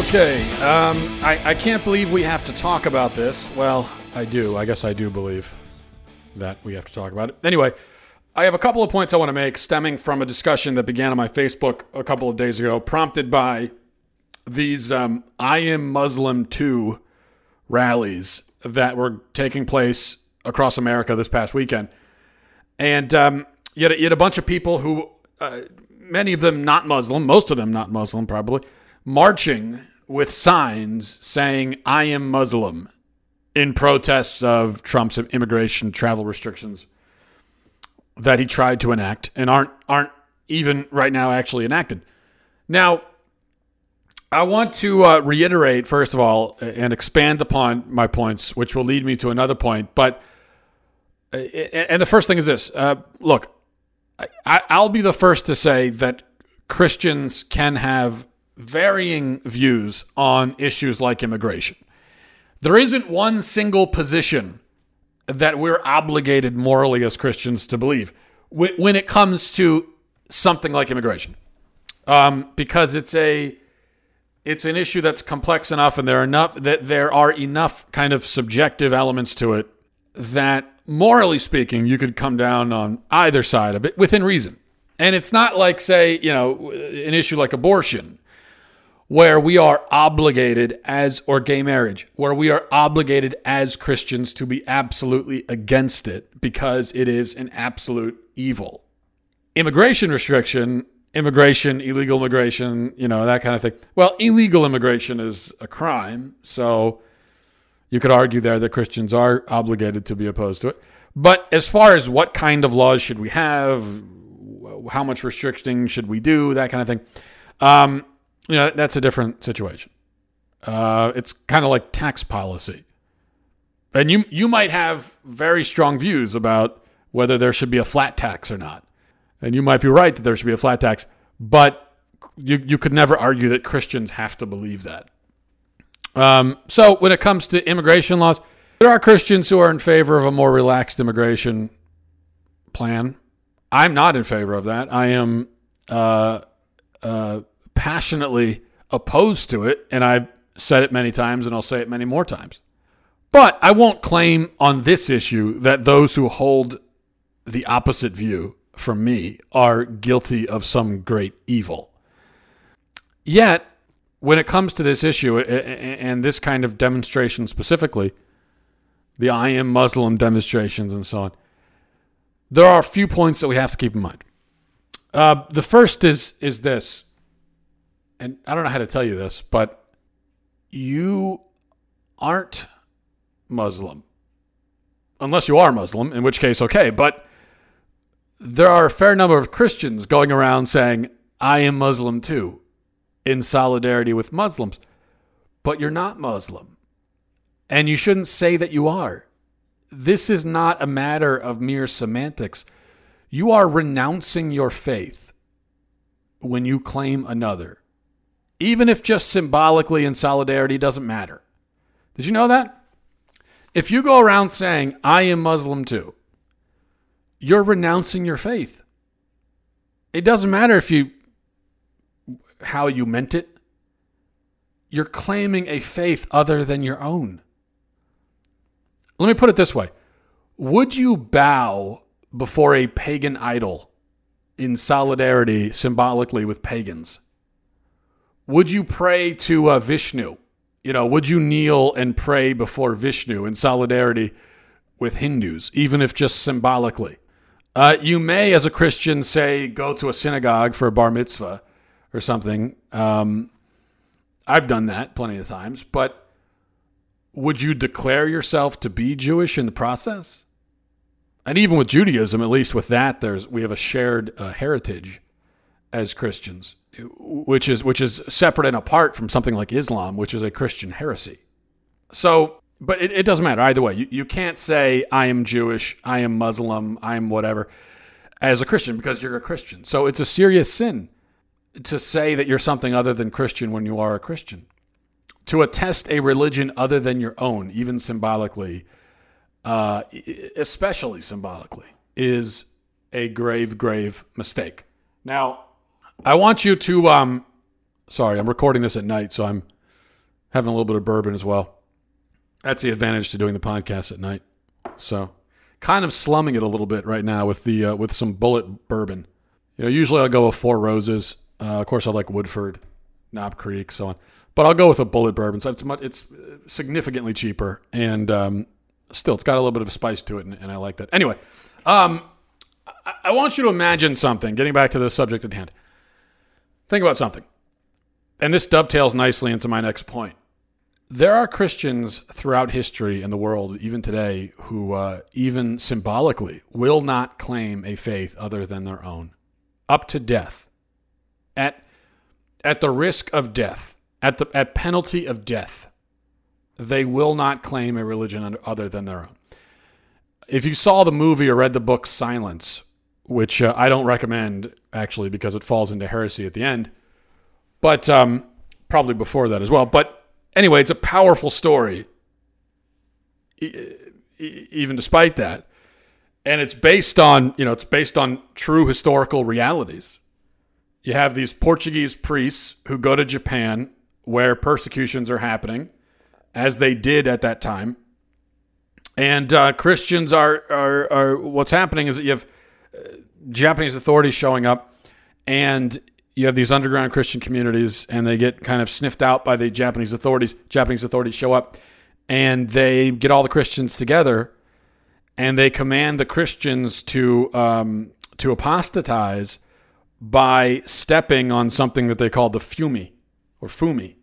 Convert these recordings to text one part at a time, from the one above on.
Okay, um, I, I can't believe we have to talk about this. Well, I do. I guess I do believe that we have to talk about it. Anyway, I have a couple of points I want to make stemming from a discussion that began on my Facebook a couple of days ago, prompted by these um, I Am Muslim Too rallies that were taking place across America this past weekend. And um, you, had a, you had a bunch of people who, uh, many of them not Muslim, most of them not Muslim probably, marching with signs saying, I am Muslim, in protests of Trump's immigration travel restrictions that he tried to enact and aren't, aren't even right now actually enacted. Now, I want to uh, reiterate, first of all, and expand upon my points, which will lead me to another point. But, uh, and the first thing is this uh, look, I, I'll be the first to say that Christians can have varying views on issues like immigration. There isn't one single position that we're obligated morally as Christians to believe when it comes to something like immigration, um, because it's a it's an issue that's complex enough, and there are enough that there are enough kind of subjective elements to it that, morally speaking, you could come down on either side of it within reason. And it's not like, say, you know, an issue like abortion where we are obligated as, or gay marriage, where we are obligated as Christians to be absolutely against it because it is an absolute evil. Immigration restriction, immigration, illegal immigration, you know, that kind of thing. Well, illegal immigration is a crime. So you could argue there that Christians are obligated to be opposed to it. But as far as what kind of laws should we have, how much restricting should we do, that kind of thing, um, you know, that's a different situation. Uh, it's kind of like tax policy. And you you might have very strong views about whether there should be a flat tax or not. And you might be right that there should be a flat tax, but you, you could never argue that Christians have to believe that. Um, so when it comes to immigration laws, there are Christians who are in favor of a more relaxed immigration plan. I'm not in favor of that. I am uh, uh, passionately opposed to it, and I've said it many times, and I'll say it many more times. But I won't claim on this issue that those who hold the opposite view from me are guilty of some great evil. Yet, when it comes to this issue and this kind of demonstration specifically, the I am Muslim demonstrations and so on, there are a few points that we have to keep in mind. Uh, the first is is this and I don't know how to tell you this, but you aren't Muslim. Unless you are Muslim, in which case, okay. But there are a fair number of Christians going around saying, I am Muslim too, in solidarity with Muslims. But you're not Muslim. And you shouldn't say that you are. This is not a matter of mere semantics. You are renouncing your faith when you claim another even if just symbolically in solidarity doesn't matter. Did you know that? If you go around saying, I am Muslim too, you're renouncing your faith. It doesn't matter if you how you meant it, you're claiming a faith other than your own. Let me put it this way Would you bow before a pagan idol in solidarity symbolically with pagans? Would you pray to uh, Vishnu? You know, would you kneel and pray before Vishnu in solidarity with Hindus, even if just symbolically? Uh, you may, as a Christian, say, go to a synagogue for a bar mitzvah or something. Um, I've done that plenty of times, but would you declare yourself to be Jewish in the process? And even with Judaism, at least with that, there's we have a shared uh, heritage as Christians, which is which is separate and apart from something like Islam, which is a Christian heresy. So, but it, it doesn't matter either way. You, you can't say I am Jewish, I am Muslim, I am whatever as a Christian because you're a Christian. So it's a serious sin to say that you're something other than Christian when you are a Christian. To attest a religion other than your own, even symbolically, uh, especially symbolically, is a grave, grave mistake. Now, I want you to. Um, sorry, I'm recording this at night, so I'm having a little bit of bourbon as well. That's the advantage to doing the podcast at night. So, kind of slumming it a little bit right now with the uh, with some Bulleit bourbon. You know, usually I'll go with Four Roses. Uh, of course, I like Woodford, Knob Creek, so on. But I'll go with a Bulleit bourbon. So it's much, it's significantly cheaper, and um, still, it's got a little bit of a spice to it, and, and I like that. Anyway, um, I, I want you to imagine something. Getting back to the subject at hand, think about something, and this dovetails nicely into my next point. There are Christians throughout history in the world, even today, who, uh, even symbolically, will not claim a faith other than their own, up to death. At at the risk of death, at the at penalty of death, they will not claim a religion other than their own. If you saw the movie or read the book Silence, which uh, I don't recommend actually because it falls into heresy at the end, but um, probably before that as well. But anyway, it's a powerful story, even despite that, and it's based on you know it's based on true historical realities you have these Portuguese priests who go to Japan where persecutions are happening, as they did at that time. And uh, Christians are, are, are, what's happening is that you have Japanese authorities showing up, and you have these underground Christian communities, and they get kind of sniffed out by the Japanese authorities. Japanese authorities show up, and they get all the Christians together, and they command the Christians to um, to apostatize by stepping on something that they call the fumi or fumi.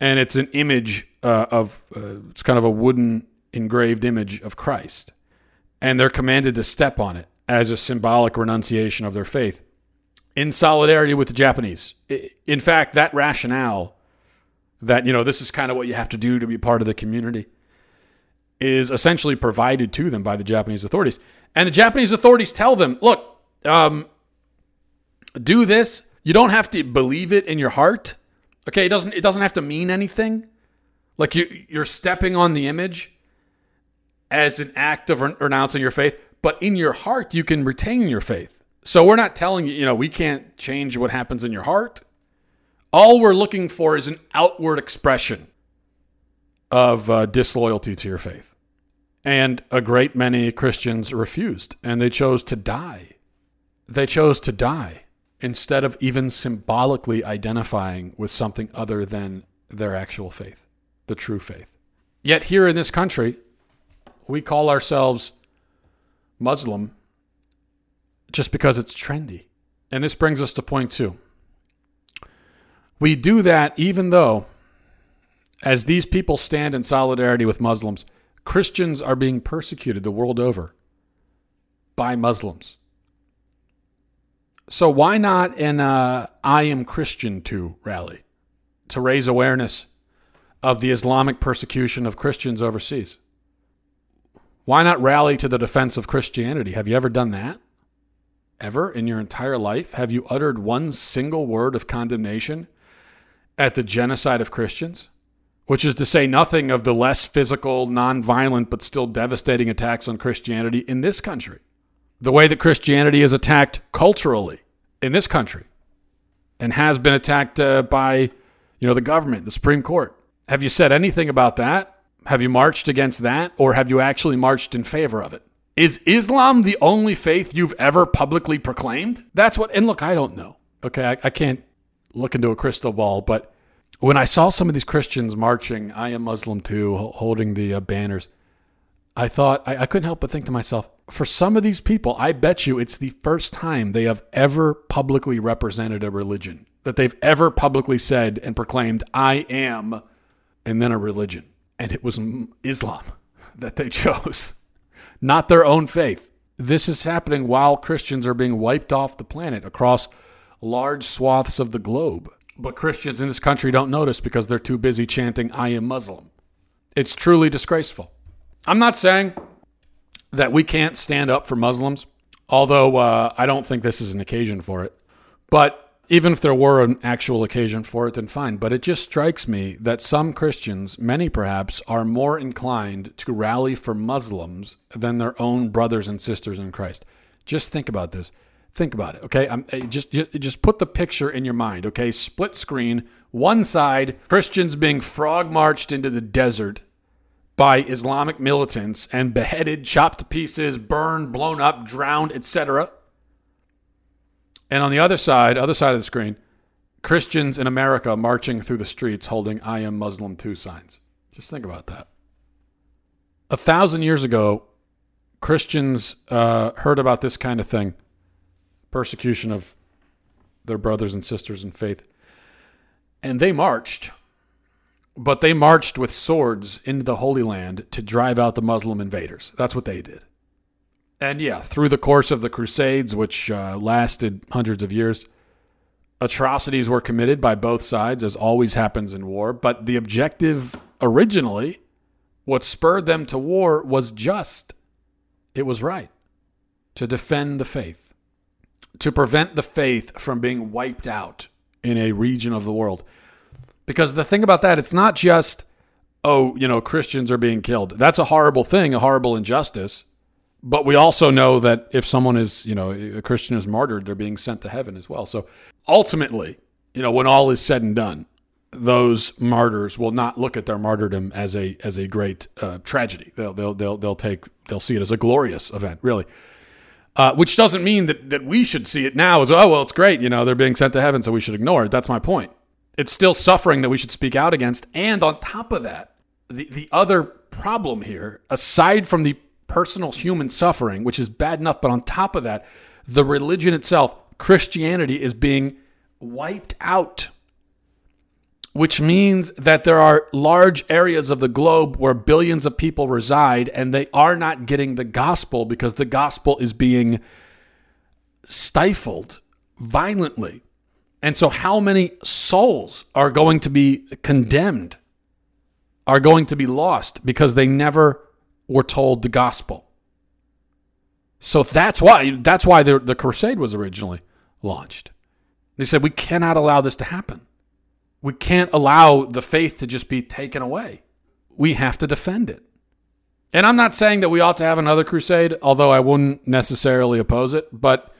And it's an image uh, of, uh, it's kind of a wooden engraved image of Christ. And they're commanded to step on it as a symbolic renunciation of their faith in solidarity with the Japanese. In fact, that rationale that, you know, this is kind of what you have to do to be part of the community is essentially provided to them by the Japanese authorities. And the Japanese authorities tell them, look, um, do this. You don't have to believe it in your heart. Okay, it doesn't it doesn't have to mean anything. Like you you're stepping on the image as an act of renouncing your faith, but in your heart you can retain your faith. So we're not telling you, you know, we can't change what happens in your heart. All we're looking for is an outward expression of uh, disloyalty to your faith. And a great many Christians refused and they chose to die. They chose to die instead of even symbolically identifying with something other than their actual faith, the true faith. Yet here in this country, we call ourselves Muslim just because it's trendy. And this brings us to point two. We do that even though, as these people stand in solidarity with Muslims, Christians are being persecuted the world over by Muslims. So why not an uh, I am Christian too rally to raise awareness of the Islamic persecution of Christians overseas? Why not rally to the defense of Christianity? Have you ever done that? Ever in your entire life? Have you uttered one single word of condemnation at the genocide of Christians? Which is to say nothing of the less physical, non-violent, but still devastating attacks on Christianity in this country the way that Christianity is attacked culturally in this country. and has been attacked uh, by, you know, the government, the Supreme Court. Have you said anything about that? Have you marched against that, or have you actually marched in favor of it? Is Islam the only faith you've ever publicly proclaimed? That's what. And look, I don't know. Okay, I, I can't look into a crystal ball, but when I saw some of these Christians marching, I am Muslim too, holding the uh, banners, I thought, I, I couldn't help but think to myself, for some of these people, I bet you it's the first time they have ever publicly represented a religion, that they've ever publicly said and proclaimed, I am, and then a religion. And it was Islam that they chose, not their own faith. This is happening while Christians are being wiped off the planet across large swaths of the globe. But Christians in this country don't notice because they're too busy chanting, I am Muslim. It's truly disgraceful. I'm not saying that we can't stand up for Muslims, although uh, I don't think this is an occasion for it. But even if there were an actual occasion for it, then fine. But it just strikes me that some Christians, many perhaps, are more inclined to rally for Muslims than their own brothers and sisters in Christ. Just think about this. Think about it, okay? I'm, uh, just, just just put the picture in your mind, okay? Split screen. One side, Christians being frog marched into the desert by Islamic militants and beheaded, chopped to pieces, burned, blown up, drowned, etc. And on the other side, other side of the screen, Christians in America marching through the streets holding I am Muslim too signs. Just think about that. A thousand years ago, Christians uh, heard about this kind of thing persecution of their brothers and sisters in faith. And they marched, but they marched with swords into the Holy Land to drive out the Muslim invaders. That's what they did. And yeah, through the course of the Crusades, which uh, lasted hundreds of years, atrocities were committed by both sides, as always happens in war. But the objective originally, what spurred them to war, was just. It was right to defend the faith to prevent the faith from being wiped out in a region of the world. Because the thing about that, it's not just, oh, you know, Christians are being killed. That's a horrible thing, a horrible injustice. But we also know that if someone is, you know, a Christian is martyred, they're being sent to heaven as well. So ultimately, you know, when all is said and done, those martyrs will not look at their martyrdom as a as a great uh, tragedy. They'll they'll they'll they'll take they'll see it as a glorious event, really. Uh, which doesn't mean that, that we should see it now as, oh, well, it's great. You know, they're being sent to heaven, so we should ignore it. That's my point. It's still suffering that we should speak out against. And on top of that, the, the other problem here, aside from the personal human suffering, which is bad enough, but on top of that, the religion itself, Christianity, is being wiped out which means that there are large areas of the globe where billions of people reside and they are not getting the gospel because the gospel is being stifled violently. And so, how many souls are going to be condemned, are going to be lost because they never were told the gospel? So that's why that's why the, the crusade was originally launched. They said we cannot allow this to happen. We can't allow the faith to just be taken away. We have to defend it. And I'm not saying that we ought to have another crusade, although I wouldn't necessarily oppose it. But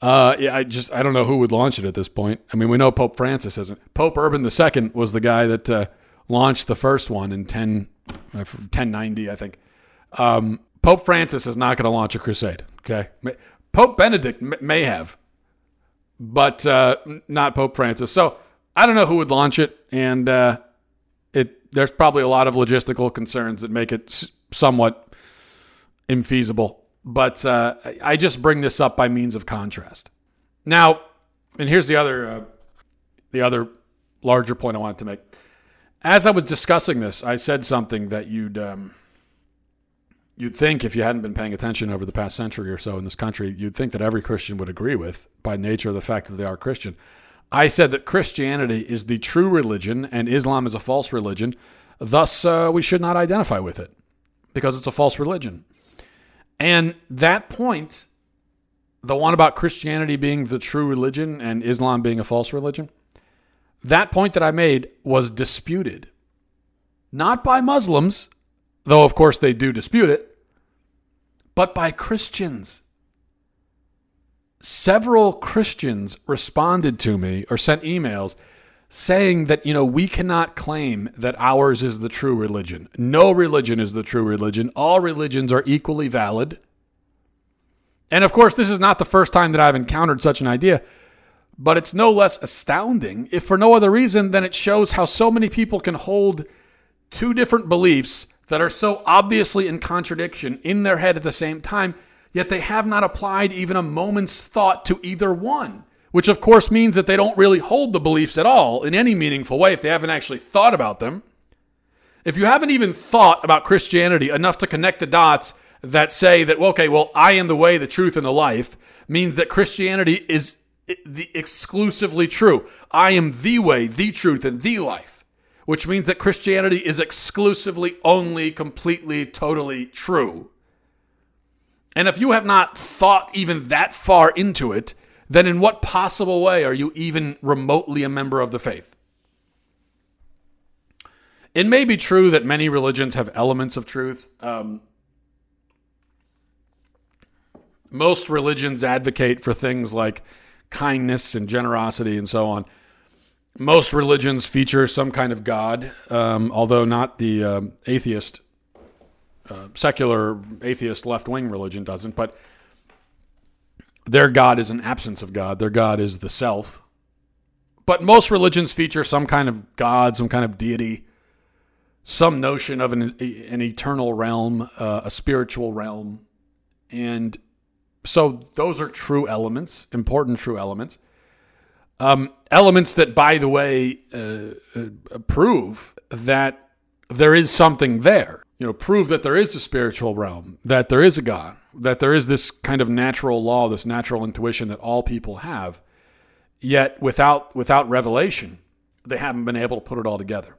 uh, yeah, I just I don't know who would launch it at this point. I mean, we know Pope Francis isn't. Pope Urban II was the guy that uh, launched the first one in 10, uh, 1090, I think. Um, Pope Francis is not going to launch a crusade. Okay, Pope Benedict may have, but uh, not Pope Francis. So I don't know who would launch it, and uh, it there's probably a lot of logistical concerns that make it somewhat infeasible. But uh, I just bring this up by means of contrast. Now, and here's the other uh, the other larger point I wanted to make. As I was discussing this, I said something that you'd um, you'd think if you hadn't been paying attention over the past century or so in this country, you'd think that every Christian would agree with by nature of the fact that they are Christian. I said that Christianity is the true religion and Islam is a false religion. Thus, uh, we should not identify with it because it's a false religion. And that point, the one about Christianity being the true religion and Islam being a false religion, that point that I made was disputed. Not by Muslims, though of course they do dispute it, but by Christians. several Christians responded to me or sent emails saying that, you know, we cannot claim that ours is the true religion. No religion is the true religion. All religions are equally valid. And of course, this is not the first time that I've encountered such an idea, but it's no less astounding, if for no other reason than it shows how so many people can hold two different beliefs that are so obviously in contradiction in their head at the same time, yet they have not applied even a moment's thought to either one which of course means that they don't really hold the beliefs at all in any meaningful way if they haven't actually thought about them. If you haven't even thought about Christianity enough to connect the dots that say that, well, okay, well, I am the way, the truth, and the life, means that Christianity is the exclusively true. I am the way, the truth, and the life, which means that Christianity is exclusively, only, completely, totally true. And if you have not thought even that far into it, then in what possible way are you even remotely a member of the faith? It may be true that many religions have elements of truth. Um, most religions advocate for things like kindness and generosity and so on. Most religions feature some kind of God, um, although not the um, atheist, uh, secular atheist left wing religion doesn't. But their God is an absence of God. Their God is the self. But most religions feature some kind of God, some kind of deity, some notion of an, an eternal realm, uh, a spiritual realm. And so those are true elements, important true elements. Um, elements that, by the way, uh, uh, prove that there is something there. You know, prove that there is a spiritual realm, that there is a God that there is this kind of natural law, this natural intuition that all people have, yet without without revelation, they haven't been able to put it all together.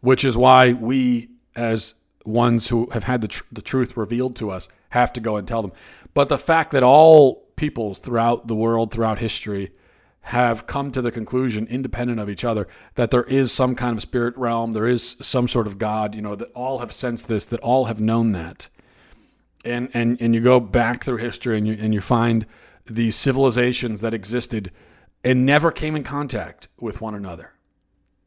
Which is why we, as ones who have had the, tr- the truth revealed to us, have to go and tell them. But the fact that all peoples throughout the world, throughout history, have come to the conclusion, independent of each other, that there is some kind of spirit realm, there is some sort of God, you know, that all have sensed this, that all have known that and and and you go back through history and you and you find these civilizations that existed and never came in contact with one another.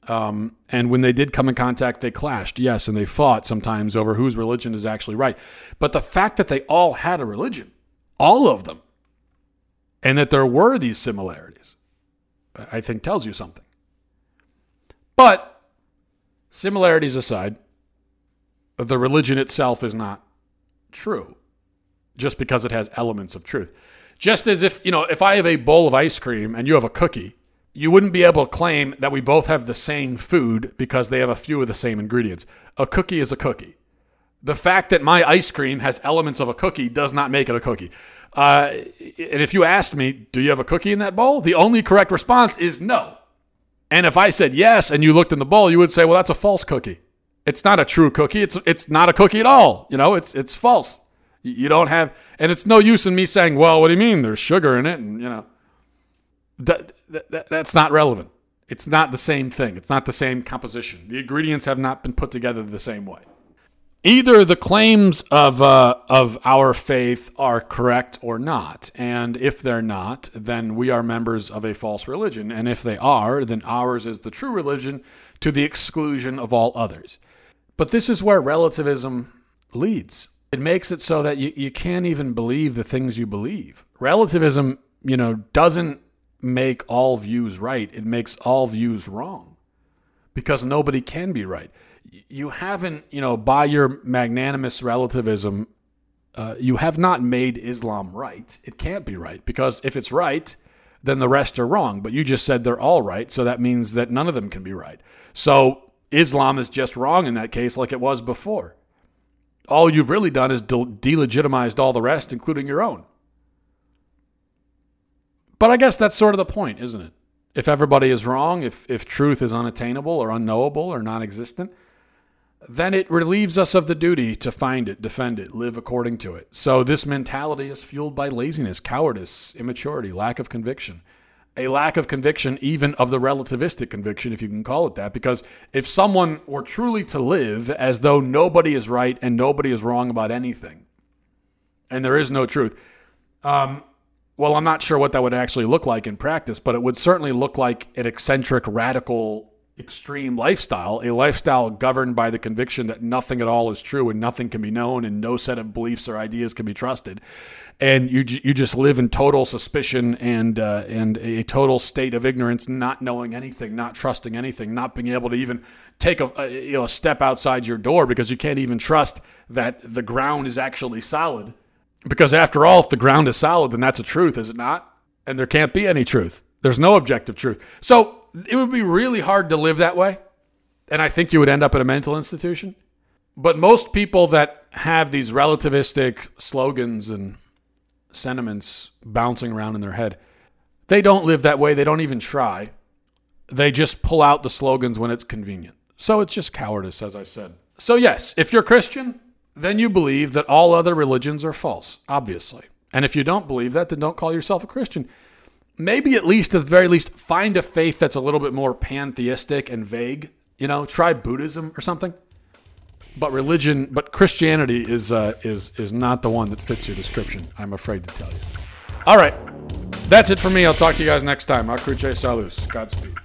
Um, and when they did come in contact, they clashed, yes, and they fought sometimes over whose religion is actually right. But the fact that they all had a religion, all of them, and that there were these similarities, I think tells you something. But similarities aside, the religion itself is not true just because it has elements of truth. Just as if, you know, if I have a bowl of ice cream and you have a cookie, you wouldn't be able to claim that we both have the same food because they have a few of the same ingredients. A cookie is a cookie. The fact that my ice cream has elements of a cookie does not make it a cookie. Uh, and if you asked me, do you have a cookie in that bowl? The only correct response is no. And if I said yes and you looked in the bowl, you would say, well, that's a false cookie. It's not a true cookie. It's it's not a cookie at all. You know, it's it's false. You don't have, and it's no use in me saying, "Well, what do you mean? There's sugar in it," and you know, that, that that's not relevant. It's not the same thing. It's not the same composition. The ingredients have not been put together the same way. Either the claims of uh, of our faith are correct or not, and if they're not, then we are members of a false religion, and if they are, then ours is the true religion to the exclusion of all others. But this is where relativism leads. It makes it so that you, you can't even believe the things you believe. Relativism, you know, doesn't make all views right, it makes all views wrong because nobody can be right. You haven't, you know, by your magnanimous relativism, uh, you have not made Islam right. It can't be right because if it's right, then the rest are wrong. But you just said they're all right, so that means that none of them can be right. So Islam is just wrong in that case, like it was before. All you've really done is de- delegitimized all the rest, including your own. But I guess that's sort of the point, isn't it? If everybody is wrong, if, if truth is unattainable or unknowable or non existent, then it relieves us of the duty to find it, defend it, live according to it. So this mentality is fueled by laziness, cowardice, immaturity, lack of conviction a lack of conviction, even of the relativistic conviction, if you can call it that. Because if someone were truly to live as though nobody is right and nobody is wrong about anything, and there is no truth, um, well, I'm not sure what that would actually look like in practice, but it would certainly look like an eccentric, radical, extreme lifestyle, a lifestyle governed by the conviction that nothing at all is true and nothing can be known and no set of beliefs or ideas can be trusted. And you, you just live in total suspicion and, uh, and a total state of ignorance, not knowing anything, not trusting anything, not being able to even take a, a, you know, a step outside your door because you can't even trust that the ground is actually solid because after all, if the ground is solid, then that's a truth, is it not? And there can't be any truth. There's no objective truth. So it would be really hard to live that way. And I think you would end up in a mental institution. But most people that have these relativistic slogans and sentiments bouncing around in their head, they don't live that way. They don't even try. They just pull out the slogans when it's convenient. So it's just cowardice, as I said. So, yes, if you're Christian, then you believe that all other religions are false, obviously. And if you don't believe that, then don't call yourself a Christian. Maybe at least, at the very least, find a faith that's a little bit more pantheistic and vague. You know, try Buddhism or something. But religion, but Christianity is uh, is is not the one that fits your description. I'm afraid to tell you. All right, that's it for me. I'll talk to you guys next time. In Cruce Salus. Godspeed.